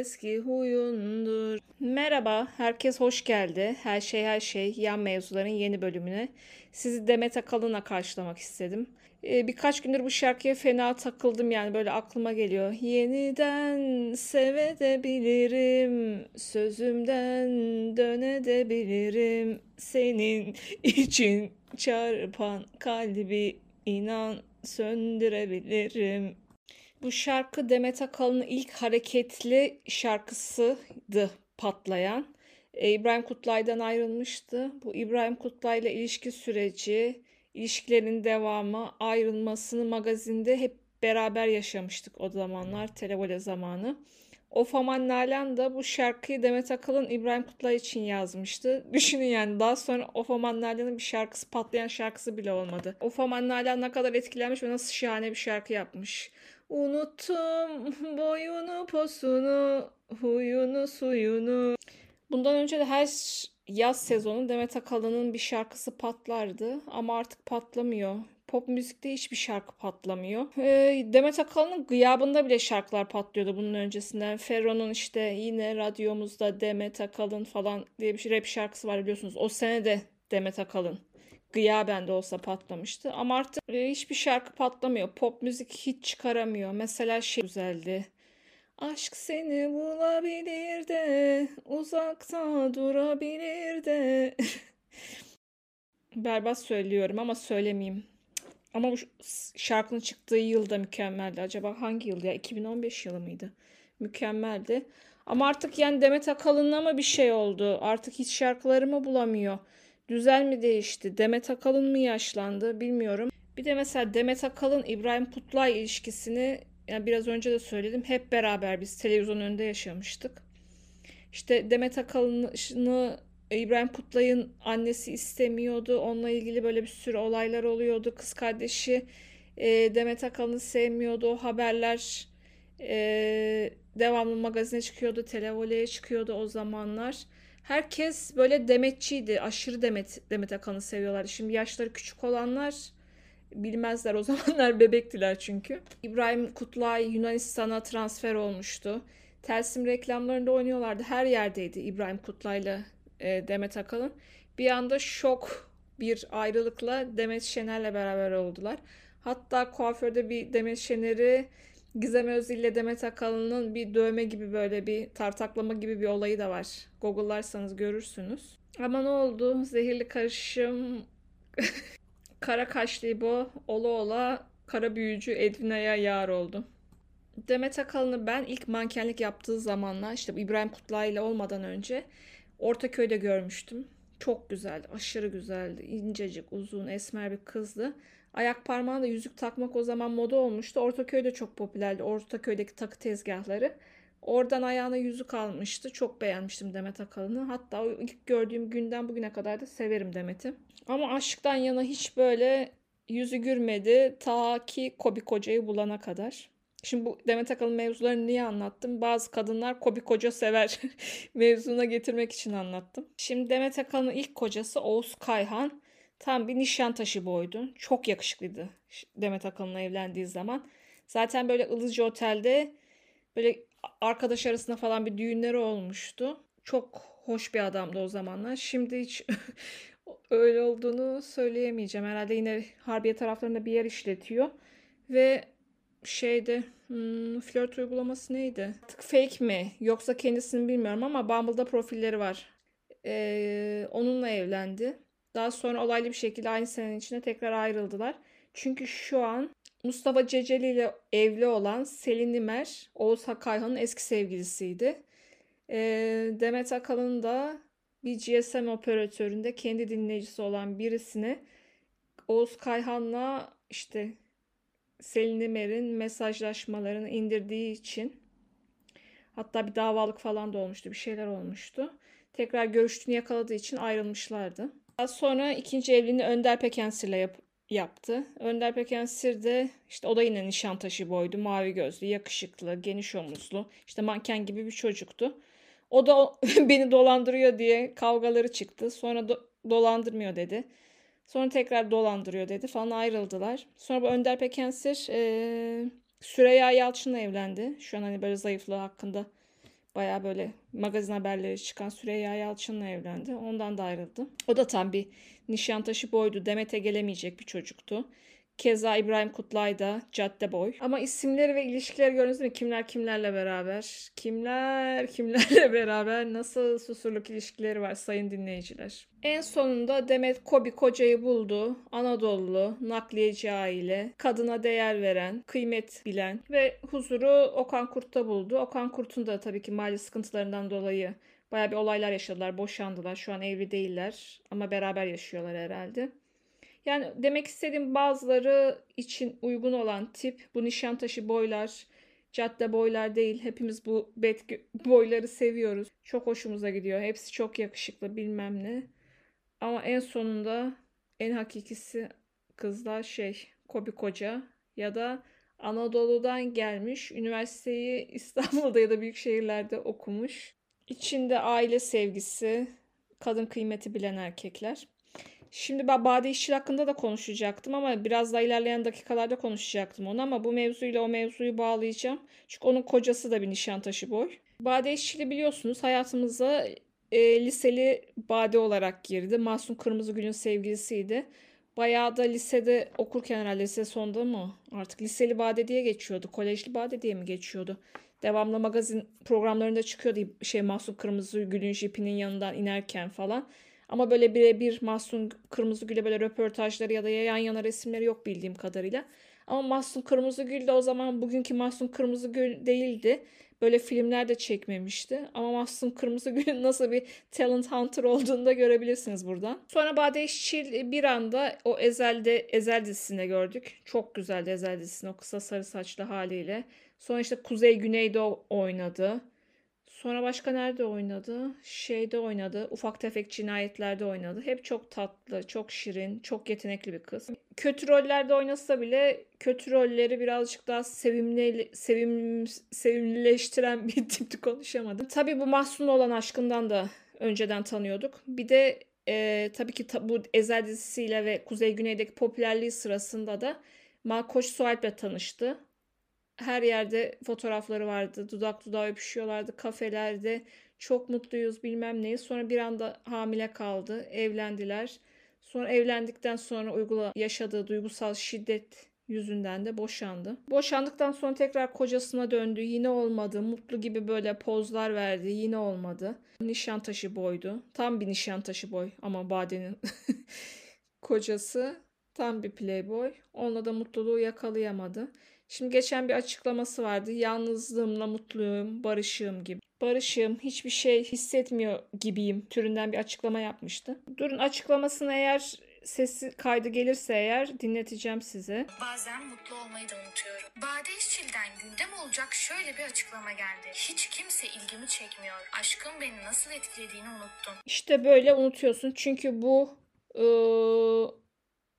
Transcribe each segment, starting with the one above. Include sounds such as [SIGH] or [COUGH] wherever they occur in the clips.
eski huyundur. Merhaba, herkes hoş geldi. Her şey her şey, yan mevzuların yeni bölümüne. Sizi Demet Akalın'la karşılamak istedim. Ee, birkaç gündür bu şarkıya fena takıldım yani böyle aklıma geliyor. Yeniden sevebilirim, sözümden dönebilirim. Senin için çarpan kalbi inan söndürebilirim. Bu şarkı Demet Akalın'ın ilk hareketli şarkısıydı patlayan. Ee, İbrahim Kutlay'dan ayrılmıştı. Bu İbrahim Kutlay'la ilişki süreci, ilişkilerin devamı, ayrılmasını magazinde hep beraber yaşamıştık o zamanlar, televole zamanı. Ofaman Nalan da bu şarkıyı Demet Akalın İbrahim Kutlay için yazmıştı. [LAUGHS] Düşünün yani daha sonra Ofaman Nalan'ın bir şarkısı patlayan şarkısı bile olmadı. Ofaman Nalan ne kadar etkilenmiş ve nasıl şahane bir şarkı yapmış. Unuttum [LAUGHS] boyunu posunu, huyunu suyunu. Bundan önce de her yaz sezonu Demet Akalın'ın bir şarkısı patlardı ama artık patlamıyor. Pop müzikte hiçbir şarkı patlamıyor. Ee, Demet Akalın'ın gıyabında bile şarkılar patlıyordu bunun öncesinden. Ferro'nun işte yine radyomuzda Demet Akalın falan diye bir rap şarkısı var biliyorsunuz. O sene de Demet Akalın gıyaben de olsa patlamıştı. Ama artık e, hiçbir şarkı patlamıyor. Pop müzik hiç çıkaramıyor. Mesela şey güzeldi. Aşk seni bulabilir de uzakta durabilir de. [LAUGHS] Berbat söylüyorum ama söylemeyeyim. Ama bu şarkının çıktığı yıl da mükemmeldi. Acaba hangi yıl ya? 2015 yılı mıydı? Mükemmeldi. Ama artık yani Demet Akalın'la mı bir şey oldu? Artık hiç şarkılarımı bulamıyor. Düzel mi değişti? Demet Akalın mı yaşlandı? Bilmiyorum. Bir de mesela Demet Akalın İbrahim Kutlay ilişkisini yani biraz önce de söyledim. Hep beraber biz televizyon önünde yaşamıştık. İşte Demet Akalın'ı İbrahim Kutlay'ın annesi istemiyordu. Onunla ilgili böyle bir sürü olaylar oluyordu. Kız kardeşi e, Demet Akalın'ı sevmiyordu. O haberler e, devamlı magazine çıkıyordu. Televoleye çıkıyordu o zamanlar. Herkes böyle Demetçiydi. Aşırı Demet, Demet Akalın'ı seviyorlardı. Şimdi yaşları küçük olanlar bilmezler. O [LAUGHS] zamanlar bebektiler çünkü. İbrahim Kutlay Yunanistan'a transfer olmuştu. Telsim reklamlarında oynuyorlardı. Her yerdeydi İbrahim Kutlay'la e, Demet Akalın. Bir anda şok bir ayrılıkla Demet Şener'le beraber oldular. Hatta kuaförde bir Demet Şener'i Gizem Özil ile Demet Akalın'ın bir dövme gibi böyle bir tartaklama gibi bir olayı da var. Google'larsanız görürsünüz. Ama ne oldu? Zehirli karışım [LAUGHS] kara kaşlı İbo ola ola kara büyücü Edvina'ya yar oldu. Demet Akalın'ı ben ilk mankenlik yaptığı zamanlar işte İbrahim Kutluay ile olmadan önce Ortaköy'de görmüştüm. Çok güzeldi, aşırı güzeldi. İncecik, uzun, esmer bir kızdı. Ayak parmağına da yüzük takmak o zaman moda olmuştu. Ortaköy'de çok popülerdi. Ortaköy'deki takı tezgahları. Oradan ayağına yüzük almıştı. Çok beğenmiştim Demet Akalın'ı. Hatta ilk gördüğüm günden bugüne kadar da severim Demet'i. Ama aşktan yana hiç böyle yüzü gürmedi ta ki Kobi Koca'yı bulana kadar. Şimdi bu Demet Akalın mevzularını niye anlattım? Bazı kadınlar Kobi Koca sever [LAUGHS] mevzuna getirmek için anlattım. Şimdi Demet Akalın'ın ilk kocası Oğuz Kayhan. Tam bir nişantaşı boydu. Çok yakışıklıydı Demet Akalın'la evlendiği zaman. Zaten böyle ılıcı otelde böyle arkadaş arasında falan bir düğünleri olmuştu. Çok hoş bir adamdı o zamanlar. Şimdi hiç [LAUGHS] öyle olduğunu söyleyemeyeceğim. Herhalde yine Harbiye taraflarında bir yer işletiyor. Ve şeyde hmm, flört uygulaması neydi? Artık fake mi yoksa kendisini bilmiyorum ama Bumble'da profilleri var. Ee, onunla evlendi. Daha sonra olaylı bir şekilde aynı senenin içinde tekrar ayrıldılar. Çünkü şu an Mustafa Ceceli ile evli olan Selin Nimer, Oğuz Hakayhan'ın eski sevgilisiydi. E, Demet Akalın da bir GSM operatöründe kendi dinleyicisi olan birisini Oğuz Kayhan'la işte Selin Nimer'in mesajlaşmalarını indirdiği için hatta bir davalık falan da olmuştu. Bir şeyler olmuştu. Tekrar görüştüğünü yakaladığı için ayrılmışlardı. Daha sonra ikinci evliliğini Önder Pekensir'le yap yaptı. Önder Pekensir de işte o da yine Nişantaşı boydu. Mavi gözlü, yakışıklı, geniş omuzlu. işte manken gibi bir çocuktu. O da [LAUGHS] beni dolandırıyor diye kavgaları çıktı. Sonra do- dolandırmıyor dedi. Sonra tekrar dolandırıyor dedi falan ayrıldılar. Sonra bu Önder Pekensir e, Süreyya Yalçın'la evlendi. Şu an hani böyle zayıflığı hakkında baya böyle magazin haberleri çıkan Süreyya Yalçın'la evlendi. Ondan da ayrıldı. O da tam bir Nişantaşı boydu. Demet'e gelemeyecek bir çocuktu. Keza İbrahim Kutlay da Cadde Boy. Ama isimleri ve ilişkileri gördünüz mü? Kimler kimlerle beraber? Kimler kimlerle [LAUGHS] beraber? Nasıl susurluk ilişkileri var sayın dinleyiciler? En sonunda Demet Kobi kocayı buldu. Anadolu, nakliyeci aile, kadına değer veren, kıymet bilen ve huzuru Okan Kurt'ta buldu. Okan Kurt'un da tabii ki mali sıkıntılarından dolayı baya bir olaylar yaşadılar, boşandılar. Şu an evli değiller ama beraber yaşıyorlar herhalde. Yani demek istediğim bazıları için uygun olan tip bu Nişantaşı boylar, cadde boylar değil. Hepimiz bu bet boyları seviyoruz. Çok hoşumuza gidiyor. Hepsi çok yakışıklı bilmem ne. Ama en sonunda en hakikisi kızlar şey Kobi Koca ya da Anadolu'dan gelmiş. Üniversiteyi [LAUGHS] İstanbul'da ya da büyük şehirlerde okumuş. İçinde aile sevgisi, kadın kıymeti bilen erkekler. Şimdi ben Bade İşçil hakkında da konuşacaktım ama biraz daha ilerleyen dakikalarda konuşacaktım onu ama bu mevzuyla o mevzuyu bağlayacağım. Çünkü onun kocası da bir Nişantaşı boy. Bade İşçil'i biliyorsunuz hayatımıza e, liseli Bade olarak girdi. Masum Kırmızıgül'ün sevgilisiydi. Bayağı da lisede okurken herhalde lise sonunda mı? Artık liseli Bade diye geçiyordu. Kolejli Bade diye mi geçiyordu? Devamlı magazin programlarında çıkıyordu şey Mahsun Kırmızıgül'ün jipinin yanından inerken falan. Ama böyle birebir Mahsun Kırmızıgül'e böyle röportajları ya da yan yana resimleri yok bildiğim kadarıyla. Ama Mahsun Kırmızıgül de o zaman bugünkü Mahsun Kırmızıgül değildi. Böyle filmler de çekmemişti. Ama Mahsun Kırmızıgül'ün [LAUGHS] nasıl bir talent hunter olduğunu da görebilirsiniz buradan. Sonra Bade İşçil bir anda o Ezel'de Ezel dizisinde gördük. Çok güzeldi Ezel dizisinde o kısa sarı saçlı haliyle. Sonra işte Kuzey Güney'de oynadı. Sonra başka nerede oynadı? Şeyde oynadı. Ufak tefek cinayetlerde oynadı. Hep çok tatlı, çok şirin, çok yetenekli bir kız. Kötü rollerde oynasa bile kötü rolleri birazcık daha sevimli, sevim, sevimlileştiren [LAUGHS] bir tipti konuşamadım. Tabii bu Mahsun olan aşkından da önceden tanıyorduk. Bir de e, tabii ki ta, bu Ezel dizisiyle ve Kuzey Güney'deki popülerliği sırasında da Malkoç Sualp'le tanıştı her yerde fotoğrafları vardı. Dudak dudağa öpüşüyorlardı kafelerde. Çok mutluyuz bilmem neyi. Sonra bir anda hamile kaldı. Evlendiler. Sonra evlendikten sonra uygula yaşadığı duygusal şiddet yüzünden de boşandı. Boşandıktan sonra tekrar kocasına döndü. Yine olmadı. Mutlu gibi böyle pozlar verdi. Yine olmadı. Nişantaşı boydu. Tam bir nişantaşı boy ama Bade'nin [LAUGHS] kocası tam bir playboy. Onunla da mutluluğu yakalayamadı. Şimdi geçen bir açıklaması vardı. Yalnızlığımla mutluyum, barışığım gibi. Barışığım, hiçbir şey hissetmiyor gibiyim türünden bir açıklama yapmıştı. Durun açıklamasını eğer sesi kaydı gelirse eğer dinleteceğim size. Bazen mutlu olmayı da unutuyorum. Bade İşçil'den gündem olacak şöyle bir açıklama geldi. Hiç kimse ilgimi çekmiyor. Aşkın beni nasıl etkilediğini unuttum. İşte böyle unutuyorsun. Çünkü bu ıı,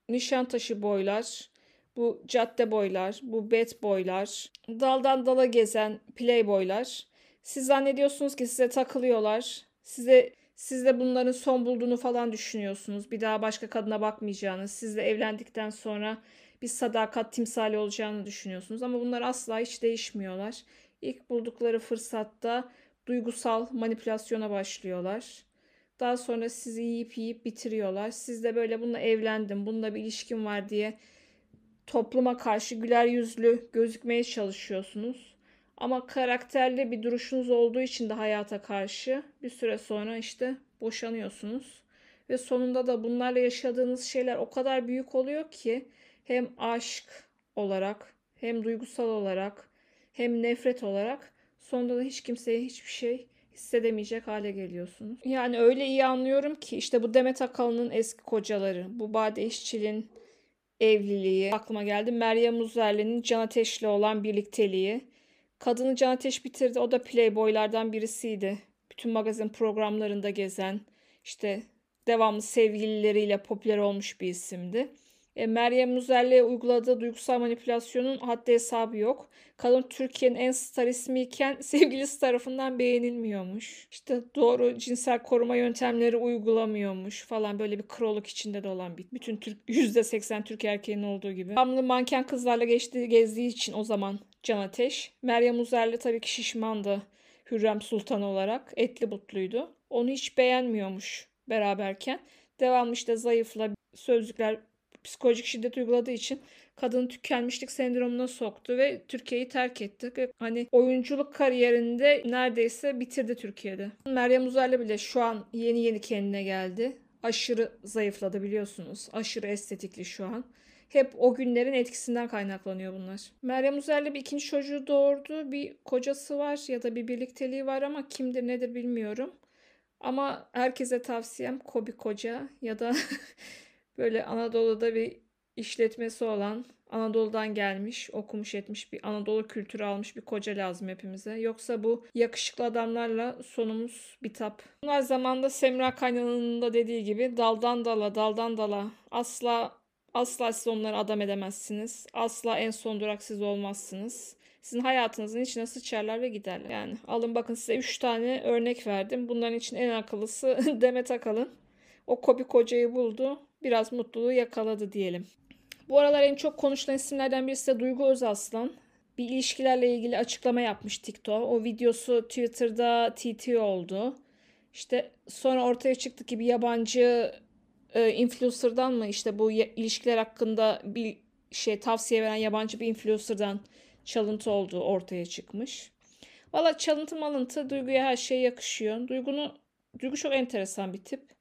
Nişantaşı boylar, bu cadde boylar, bu bet boylar, daldan dala gezen playboylar. Siz zannediyorsunuz ki size takılıyorlar. Size siz de bunların son bulduğunu falan düşünüyorsunuz. Bir daha başka kadına bakmayacağını, sizle evlendikten sonra bir sadakat timsali olacağını düşünüyorsunuz. Ama bunlar asla hiç değişmiyorlar. İlk buldukları fırsatta duygusal manipülasyona başlıyorlar. Daha sonra sizi yiyip yiyip bitiriyorlar. Siz de böyle bununla evlendim, bununla bir ilişkim var diye topluma karşı güler yüzlü gözükmeye çalışıyorsunuz. Ama karakterli bir duruşunuz olduğu için de hayata karşı bir süre sonra işte boşanıyorsunuz. Ve sonunda da bunlarla yaşadığınız şeyler o kadar büyük oluyor ki hem aşk olarak hem duygusal olarak hem nefret olarak sonunda da hiç kimseye hiçbir şey hissedemeyecek hale geliyorsunuz. Yani öyle iyi anlıyorum ki işte bu Demet Akalın'ın eski kocaları, bu Bade İşçil'in evliliği aklıma geldi. Meryem Uzerli'nin Can Ateş'le olan birlikteliği. Kadını Can Ateş bitirdi. O da playboylardan birisiydi. Bütün magazin programlarında gezen, işte devamlı sevgilileriyle popüler olmuş bir isimdi. E, Meryem Uzerli'ye uyguladığı duygusal manipülasyonun haddi hesabı yok. Kadın Türkiye'nin en star ismiyken [LAUGHS] sevgilisi tarafından beğenilmiyormuş. İşte doğru cinsel koruma yöntemleri uygulamıyormuş falan böyle bir kroluk içinde de olan bir. Bütün Türk [LAUGHS] %80 Türk erkeğinin olduğu gibi. Devamlı manken kızlarla geçtiği gezdiği için o zaman Can Ateş. Meryem Uzerli tabii ki şişmandı Hürrem Sultan olarak. Etli butluydu. Onu hiç beğenmiyormuş beraberken. Devamlı işte zayıfla sözlükler psikolojik şiddet uyguladığı için kadını tükenmişlik sendromuna soktu ve Türkiye'yi terk etti. Hani oyunculuk kariyerinde neredeyse bitirdi Türkiye'de. Meryem Uzerli bile şu an yeni yeni kendine geldi. Aşırı zayıfladı biliyorsunuz. Aşırı estetikli şu an. Hep o günlerin etkisinden kaynaklanıyor bunlar. Meryem Uzerli bir ikinci çocuğu doğurdu. Bir kocası var ya da bir birlikteliği var ama kimdir nedir bilmiyorum. Ama herkese tavsiyem Kobi Koca ya da [LAUGHS] böyle Anadolu'da bir işletmesi olan, Anadolu'dan gelmiş, okumuş etmiş bir Anadolu kültürü almış bir koca lazım hepimize. Yoksa bu yakışıklı adamlarla sonumuz bitap. Bunlar zamanda Semra Kaynan'ın da dediği gibi daldan dala, daldan dala asla asla siz onları adam edemezsiniz. Asla en son durak siz olmazsınız. Sizin hayatınızın içine sıçarlar ve giderler. Yani alın bakın size 3 tane örnek verdim. Bunların için en akıllısı [LAUGHS] Demet Akalın. O Kobi kocayı buldu. Biraz mutluluğu yakaladı diyelim. Bu aralar en çok konuşulan isimlerden birisi de Duygu Özaslan. Bir ilişkilerle ilgili açıklama yapmış TikTok. O videosu Twitter'da TT oldu. İşte sonra ortaya çıktı ki bir yabancı e, influencer'dan mı işte bu ilişkiler hakkında bir şey tavsiye veren yabancı bir influencer'dan çalıntı olduğu ortaya çıkmış. Valla çalıntı malıntı Duygu'ya her şey yakışıyor. Duygu'nu Duygu çok enteresan bir tip.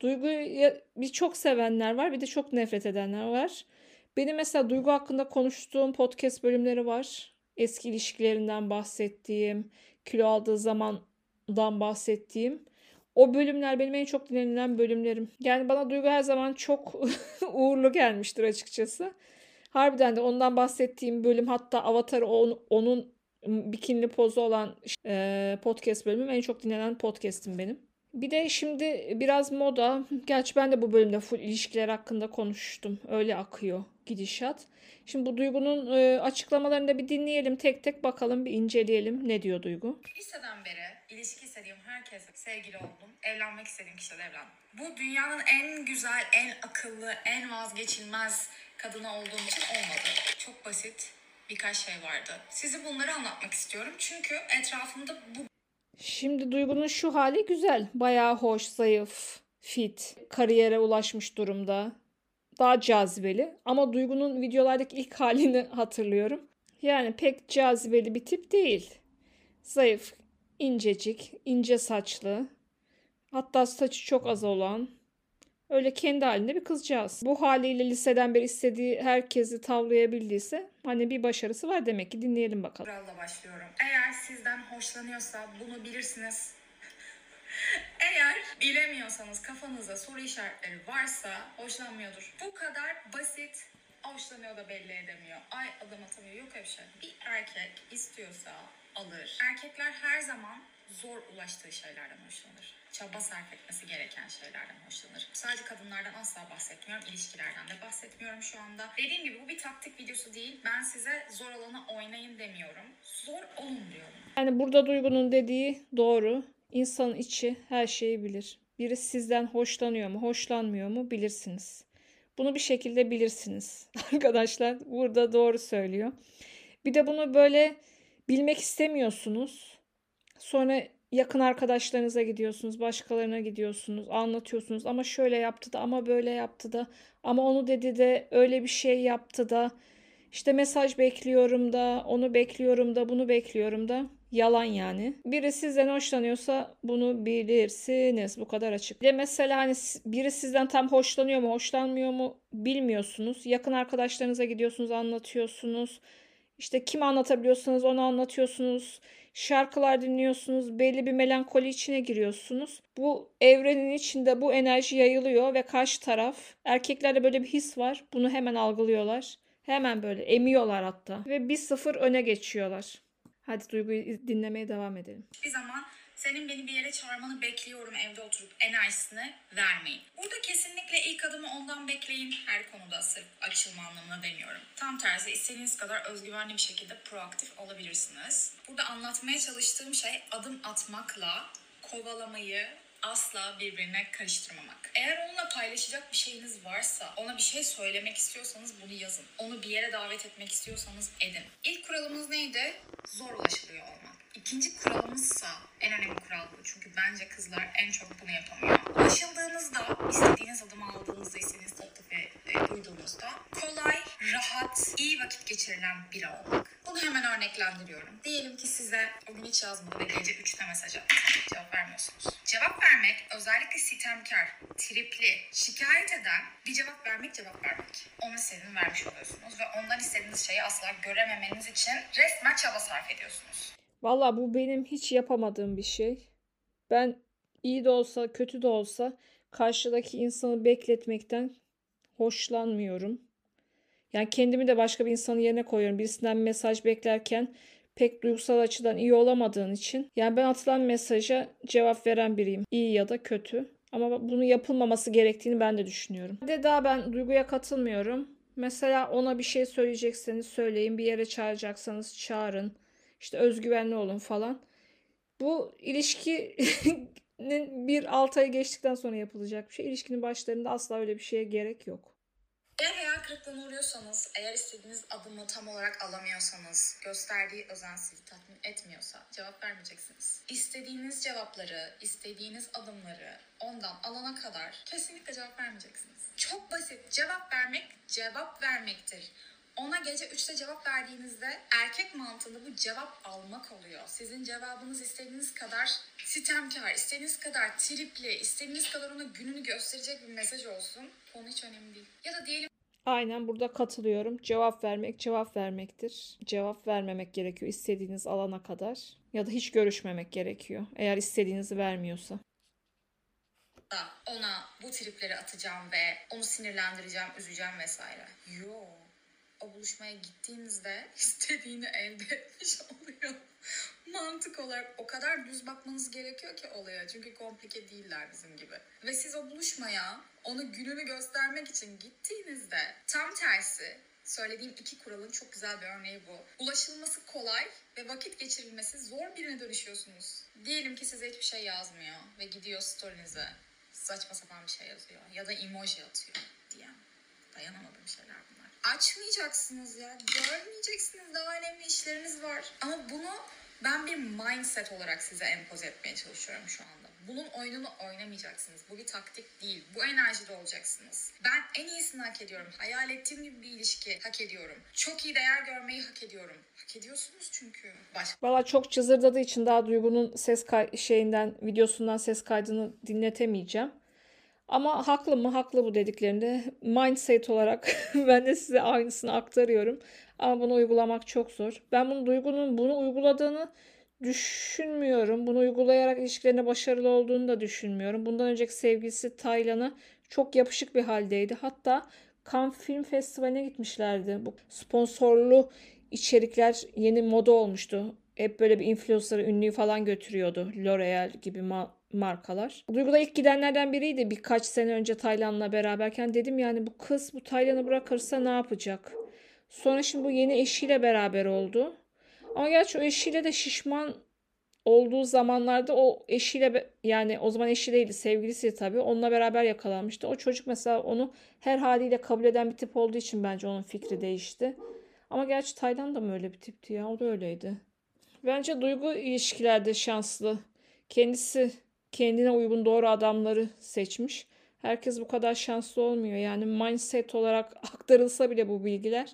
Duygu'yu bir çok sevenler var bir de çok nefret edenler var. Benim mesela Duygu hakkında konuştuğum podcast bölümleri var. Eski ilişkilerinden bahsettiğim, kilo aldığı zamandan bahsettiğim. O bölümler benim en çok dinlenilen bölümlerim. Yani bana Duygu her zaman çok [LAUGHS] uğurlu gelmiştir açıkçası. Harbiden de ondan bahsettiğim bölüm hatta Avatar'ı on- onun bikinli pozu olan e, podcast bölümüm en çok dinlenen podcast'im benim. Bir de şimdi biraz moda. Gerçi ben de bu bölümde full ilişkiler hakkında konuştum. Öyle akıyor gidişat. Şimdi bu Duygu'nun e, açıklamalarını da bir dinleyelim. Tek tek bakalım, bir inceleyelim. Ne diyor Duygu? Liseden beri ilişki istediğim herkese sevgili oldum. Evlenmek istediğim kişiyle evlendim. Bu dünyanın en güzel, en akıllı, en vazgeçilmez kadını olduğum için olmadı. Çok basit birkaç şey vardı. Size bunları anlatmak istiyorum. Çünkü etrafımda bu Şimdi Duygu'nun şu hali güzel. Bayağı hoş, zayıf, fit, kariyere ulaşmış durumda. Daha cazibeli. Ama Duygu'nun videolardaki ilk [LAUGHS] halini hatırlıyorum. Yani pek cazibeli bir tip değil. Zayıf, incecik, ince saçlı. Hatta saçı çok az olan. Öyle kendi halinde bir kızcağız. Bu haliyle liseden beri istediği herkesi tavlayabildiyse hani bir başarısı var demek ki. Dinleyelim bakalım. kuralla başlıyorum. Eğer sizden hoşlanıyorsa bunu bilirsiniz. [LAUGHS] Eğer bilemiyorsanız kafanızda soru işaretleri varsa hoşlanmıyordur. Bu kadar basit. Hoşlanıyor da belli edemiyor. Ay adam atamıyor. Yok öyle şey. Bir erkek istiyorsa alır. Erkekler her zaman zor ulaştığı şeylerden hoşlanır. Çaba sarf etmesi gereken şeylerden hoşlanır. Sadece kadınlardan asla bahsetmiyorum. İlişkilerden de bahsetmiyorum şu anda. Dediğim gibi bu bir taktik videosu değil. Ben size zor olanı oynayın demiyorum. Zor olun diyorum. Yani burada Duygu'nun dediği doğru. İnsanın içi her şeyi bilir. Biri sizden hoşlanıyor mu, hoşlanmıyor mu bilirsiniz. Bunu bir şekilde bilirsiniz. [LAUGHS] Arkadaşlar burada doğru söylüyor. Bir de bunu böyle bilmek istemiyorsunuz. Sonra yakın arkadaşlarınıza gidiyorsunuz, başkalarına gidiyorsunuz, anlatıyorsunuz ama şöyle yaptı da ama böyle yaptı da ama onu dedi de öyle bir şey yaptı da işte mesaj bekliyorum da, onu bekliyorum da, bunu bekliyorum da. Yalan yani. Biri sizden hoşlanıyorsa bunu bilirsiniz. Bu kadar açık. Bir De mesela hani biri sizden tam hoşlanıyor mu, hoşlanmıyor mu bilmiyorsunuz. Yakın arkadaşlarınıza gidiyorsunuz, anlatıyorsunuz. İşte kim anlatabiliyorsanız onu anlatıyorsunuz. Şarkılar dinliyorsunuz. Belli bir melankoli içine giriyorsunuz. Bu evrenin içinde bu enerji yayılıyor ve karşı taraf erkeklerde böyle bir his var. Bunu hemen algılıyorlar. Hemen böyle emiyorlar hatta. Ve bir sıfır öne geçiyorlar. Hadi Duygu'yu dinlemeye devam edelim. Hiçbir zaman senin beni bir yere çağırmanı bekliyorum evde oturup enerjisini vermeyin. Burada kesinlikle ilk adımı ondan bekleyin. Her konuda sırf açılma anlamına demiyorum. Tam tersi istediğiniz kadar özgüvenli bir şekilde proaktif olabilirsiniz. Burada anlatmaya çalıştığım şey adım atmakla kovalamayı asla birbirine karıştırmamak. Eğer onunla paylaşacak bir şeyiniz varsa, ona bir şey söylemek istiyorsanız bunu yazın. Onu bir yere davet etmek istiyorsanız edin. İlk kuralımız neydi? Zor ulaşılıyor olmak. İkinci kuralımızsa en önemli kural bu. Çünkü bence kızlar en çok bunu yapamıyor. Ulaşıldığınızda, istediğiniz adımı aldığınızda, istediğiniz teklifi e, duyduğunuzda kolay, rahat, iyi vakit geçirilen biri olmak. Bunu hemen örneklendiriyorum. Diyelim ki size o gün hiç yazmadı ve gece 3'te mesaj attı. Cevap vermiyorsunuz. Cevap vermek özellikle sitemkar, tripli, şikayet eden bir cevap vermek cevap vermek. Ona istediğini vermiş oluyorsunuz ve ondan istediğiniz şeyi asla görememeniz için resmen çaba sarf ediyorsunuz. Valla bu benim hiç yapamadığım bir şey. Ben iyi de olsa kötü de olsa karşıdaki insanı bekletmekten hoşlanmıyorum. Yani kendimi de başka bir insanın yerine koyuyorum. Birisinden mesaj beklerken pek duygusal açıdan iyi olamadığın için. Yani ben atılan mesaja cevap veren biriyim. İyi ya da kötü. Ama bunu yapılmaması gerektiğini ben de düşünüyorum. Bir de daha ben duyguya katılmıyorum. Mesela ona bir şey söyleyecekseniz söyleyin. Bir yere çağıracaksanız çağırın. İşte özgüvenli olun falan. Bu ilişkinin [LAUGHS] bir altı ay geçtikten sonra yapılacak bir şey. İlişkinin başlarında asla öyle bir şeye gerek yok. Eğer hayal kırıklığına uğruyorsanız, eğer istediğiniz adımı tam olarak alamıyorsanız, gösterdiği özen sizi tatmin etmiyorsa cevap vermeyeceksiniz. İstediğiniz cevapları, istediğiniz adımları ondan alana kadar kesinlikle cevap vermeyeceksiniz. Çok basit. Cevap vermek cevap vermektir. Ona gece 3'te cevap verdiğinizde erkek mantığında bu cevap almak oluyor. Sizin cevabınız istediğiniz kadar sitemkar, istediğiniz kadar tripli, istediğiniz kadar ona gününü gösterecek bir mesaj olsun. Konu hiç önemli değil. Ya da diyelim Aynen burada katılıyorum. Cevap vermek cevap vermektir. Cevap vermemek gerekiyor istediğiniz alana kadar. Ya da hiç görüşmemek gerekiyor. Eğer istediğinizi vermiyorsa. da ona bu tripleri atacağım ve onu sinirlendireceğim, üzeceğim vesaire. Yo. O buluşmaya gittiğinizde [LAUGHS] istediğini elde etmiş oluyor. Mantık olarak o kadar düz bakmanız gerekiyor ki olaya. Çünkü komplike değiller bizim gibi. Ve siz o buluşmaya onu gününü göstermek için gittiğinizde tam tersi söylediğim iki kuralın çok güzel bir örneği bu. Ulaşılması kolay ve vakit geçirilmesi zor birine dönüşüyorsunuz. Diyelim ki size hiçbir şey yazmıyor ve gidiyor story'nize saçma sapan bir şey yazıyor ya da emoji atıyor diyen. Dayanamadığım şeyler. Açmayacaksınız ya. Görmeyeceksiniz. Daha önemli işleriniz var. Ama bunu ben bir mindset olarak size empoze etmeye çalışıyorum şu anda. Bunun oyununu oynamayacaksınız. Bu bir taktik değil. Bu enerjide olacaksınız. Ben en iyisini hak ediyorum. Hayal ettiğim gibi bir ilişki hak ediyorum. Çok iyi değer görmeyi hak ediyorum. Hak ediyorsunuz çünkü. Başka Valla çok cızırdadığı için daha Duygu'nun ses kay- şeyinden, videosundan ses kaydını dinletemeyeceğim. Ama haklı mı? Haklı bu dediklerinde. Mindset olarak [LAUGHS] ben de size aynısını aktarıyorum. Ama bunu uygulamak çok zor. Ben bunu Duygu'nun bunu uyguladığını düşünmüyorum. Bunu uygulayarak ilişkilerine başarılı olduğunu da düşünmüyorum. Bundan önceki sevgilisi Taylan'a çok yapışık bir haldeydi. Hatta Cannes Film Festivali'ne gitmişlerdi. Bu sponsorlu içerikler yeni moda olmuştu. Hep böyle bir influencer, ünlüyü falan götürüyordu. L'Oreal gibi ma- markalar. Duygu da ilk gidenlerden biriydi birkaç sene önce Taylan'la beraberken. Dedim yani bu kız bu Taylan'ı bırakırsa ne yapacak? Sonra şimdi bu yeni eşiyle beraber oldu. Ama gerçi o eşiyle de şişman olduğu zamanlarda o eşiyle yani o zaman eşi değildi sevgilisi tabii onunla beraber yakalanmıştı. O çocuk mesela onu her haliyle kabul eden bir tip olduğu için bence onun fikri değişti. Ama gerçi Taylan da mı öyle bir tipti ya? O da öyleydi. Bence duygu ilişkilerde şanslı. Kendisi kendine uygun doğru adamları seçmiş. Herkes bu kadar şanslı olmuyor. Yani mindset olarak [LAUGHS] aktarılsa bile bu bilgiler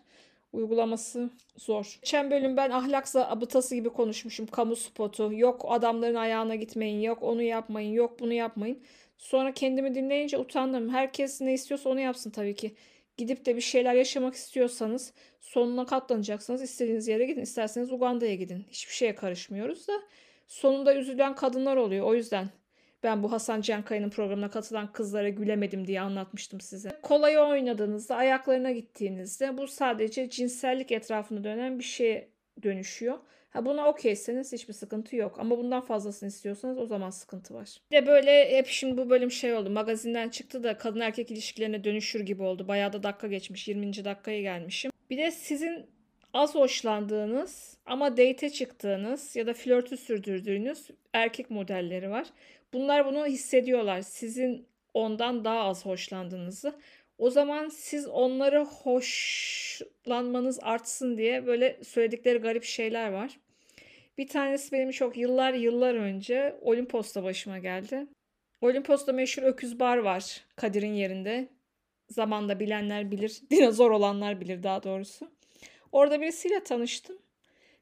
uygulaması zor. Geçen bölüm ben ahlak zabıtası gibi konuşmuşum. Kamu spotu. Yok adamların ayağına gitmeyin. Yok onu yapmayın. Yok bunu yapmayın. Sonra kendimi dinleyince utandım. Herkes ne istiyorsa onu yapsın tabii ki. Gidip de bir şeyler yaşamak istiyorsanız sonuna katlanacaksınız. İstediğiniz yere gidin. İsterseniz Uganda'ya gidin. Hiçbir şeye karışmıyoruz da sonunda üzülen kadınlar oluyor. O yüzden ben bu Hasan Cankaya'nın programına katılan kızlara gülemedim diye anlatmıştım size. Kolayı oynadığınızda, ayaklarına gittiğinizde bu sadece cinsellik etrafında dönen bir şeye dönüşüyor. Ha buna okeyseniz hiçbir sıkıntı yok. Ama bundan fazlasını istiyorsanız o zaman sıkıntı var. Bir de böyle hep şimdi bu bölüm şey oldu. Magazinden çıktı da kadın erkek ilişkilerine dönüşür gibi oldu. Bayağı da dakika geçmiş. 20. dakikaya gelmişim. Bir de sizin az hoşlandığınız ama date çıktığınız ya da flörtü sürdürdüğünüz erkek modelleri var. Bunlar bunu hissediyorlar. Sizin ondan daha az hoşlandığınızı. O zaman siz onları hoşlanmanız artsın diye böyle söyledikleri garip şeyler var. Bir tanesi benim çok yıllar yıllar önce Olimpos'ta başıma geldi. Olimpos'ta meşhur öküz bar var Kadir'in yerinde. Zamanda bilenler bilir, [LAUGHS] dinozor olanlar bilir daha doğrusu. Orada birisiyle tanıştım.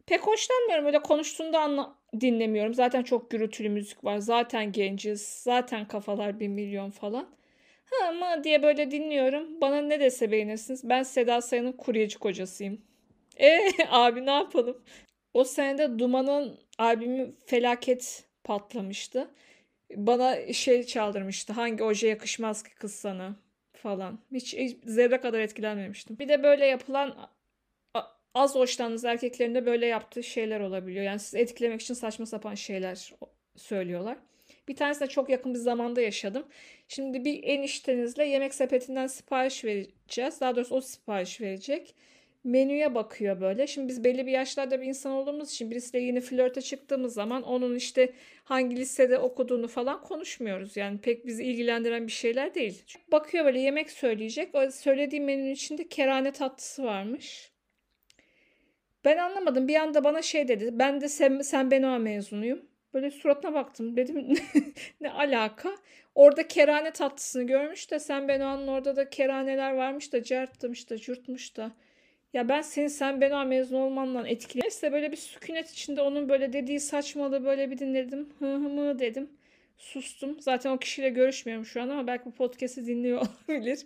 Pek hoşlanmıyorum. Öyle konuştuğunda anla dinlemiyorum. Zaten çok gürültülü müzik var. Zaten genciz. Zaten kafalar bir milyon falan. Ha ama diye böyle dinliyorum. Bana ne dese beğenirsiniz. Ben Seda Sayan'ın kuryeci kocasıyım. E [LAUGHS] abi ne yapalım? O senede Duman'ın albümü felaket patlamıştı. Bana şey çaldırmıştı. Hangi oje yakışmaz ki kız sana falan. Hiç, hiç zerre kadar etkilenmemiştim. Bir de böyle yapılan az hoşlandığınız erkeklerin de böyle yaptığı şeyler olabiliyor. Yani sizi etkilemek için saçma sapan şeyler söylüyorlar. Bir tanesine çok yakın bir zamanda yaşadım. Şimdi bir eniştenizle yemek sepetinden sipariş vereceğiz. Daha doğrusu o sipariş verecek. Menüye bakıyor böyle. Şimdi biz belli bir yaşlarda bir insan olduğumuz için birisiyle yeni flörte çıktığımız zaman onun işte hangi lisede okuduğunu falan konuşmuyoruz. Yani pek bizi ilgilendiren bir şeyler değil. Bakıyor böyle yemek söyleyecek. O söylediği menünün içinde kerane tatlısı varmış. Ben anlamadım. Bir anda bana şey dedi. Ben de sen, sen Benoa mezunuyum. Böyle suratına baktım. Dedim [LAUGHS] ne alaka? Orada kerane tatlısını görmüş de sen Benoa'nın orada da keraneler varmış da cartlamış da cürtmüş da. Ya ben senin sen Benoa mezun olmanla etkili. Neyse böyle bir sükunet içinde onun böyle dediği saçmalığı böyle bir dinledim. Hı hı mı dedim. Sustum. Zaten o kişiyle görüşmüyorum şu an ama belki bu podcast'i dinliyor [LAUGHS] olabilir.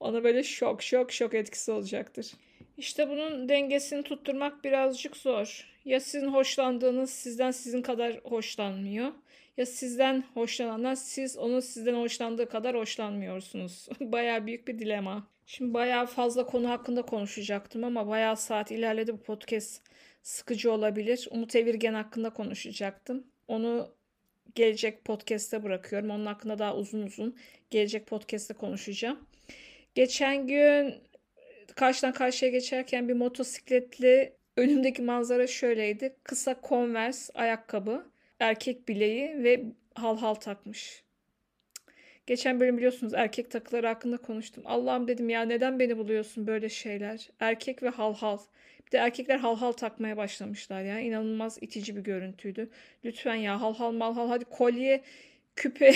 Ona böyle şok şok şok etkisi olacaktır. İşte bunun dengesini tutturmak birazcık zor. Ya sizin hoşlandığınız sizden sizin kadar hoşlanmıyor. Ya sizden hoşlananlar siz onun sizden hoşlandığı kadar hoşlanmıyorsunuz. [LAUGHS] Baya büyük bir dilema. Şimdi bayağı fazla konu hakkında konuşacaktım ama bayağı saat ilerledi bu podcast sıkıcı olabilir. Umut Evirgen hakkında konuşacaktım. Onu gelecek podcast'te bırakıyorum. Onun hakkında daha uzun uzun gelecek podcast'te konuşacağım. Geçen gün karşıdan karşıya geçerken bir motosikletli önümdeki manzara şöyleydi. Kısa Converse ayakkabı, erkek bileği ve hal hal takmış. Geçen bölüm biliyorsunuz erkek takıları hakkında konuştum. Allah'ım dedim ya neden beni buluyorsun böyle şeyler? Erkek ve hal hal. Bir de erkekler hal hal takmaya başlamışlar ya. İnanılmaz itici bir görüntüydü. Lütfen ya hal hal mal hal hadi kolye, küpe,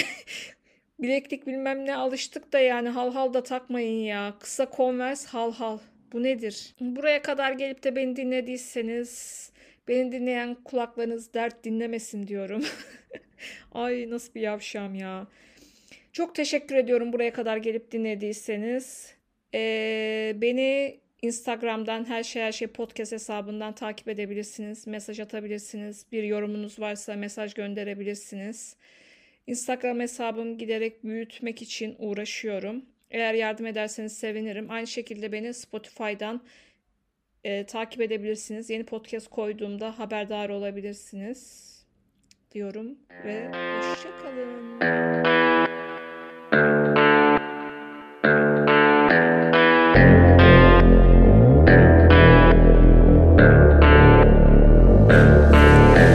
bileklik bilmem ne alıştık da yani hal hal da takmayın ya. Kısa Converse hal hal. Bu nedir? Buraya kadar gelip de beni dinlediyseniz beni dinleyen kulaklarınız dert dinlemesin diyorum. [LAUGHS] Ay nasıl bir yavşam ya. Çok teşekkür ediyorum buraya kadar gelip dinlediyseniz. Ee, beni Instagram'dan her şey her şey podcast hesabından takip edebilirsiniz. Mesaj atabilirsiniz. Bir yorumunuz varsa mesaj gönderebilirsiniz. Instagram hesabım giderek büyütmek için uğraşıyorum. Eğer yardım ederseniz sevinirim. Aynı şekilde beni Spotify'dan e, takip edebilirsiniz. Yeni podcast koyduğumda haberdar olabilirsiniz diyorum ve hoşçakalın.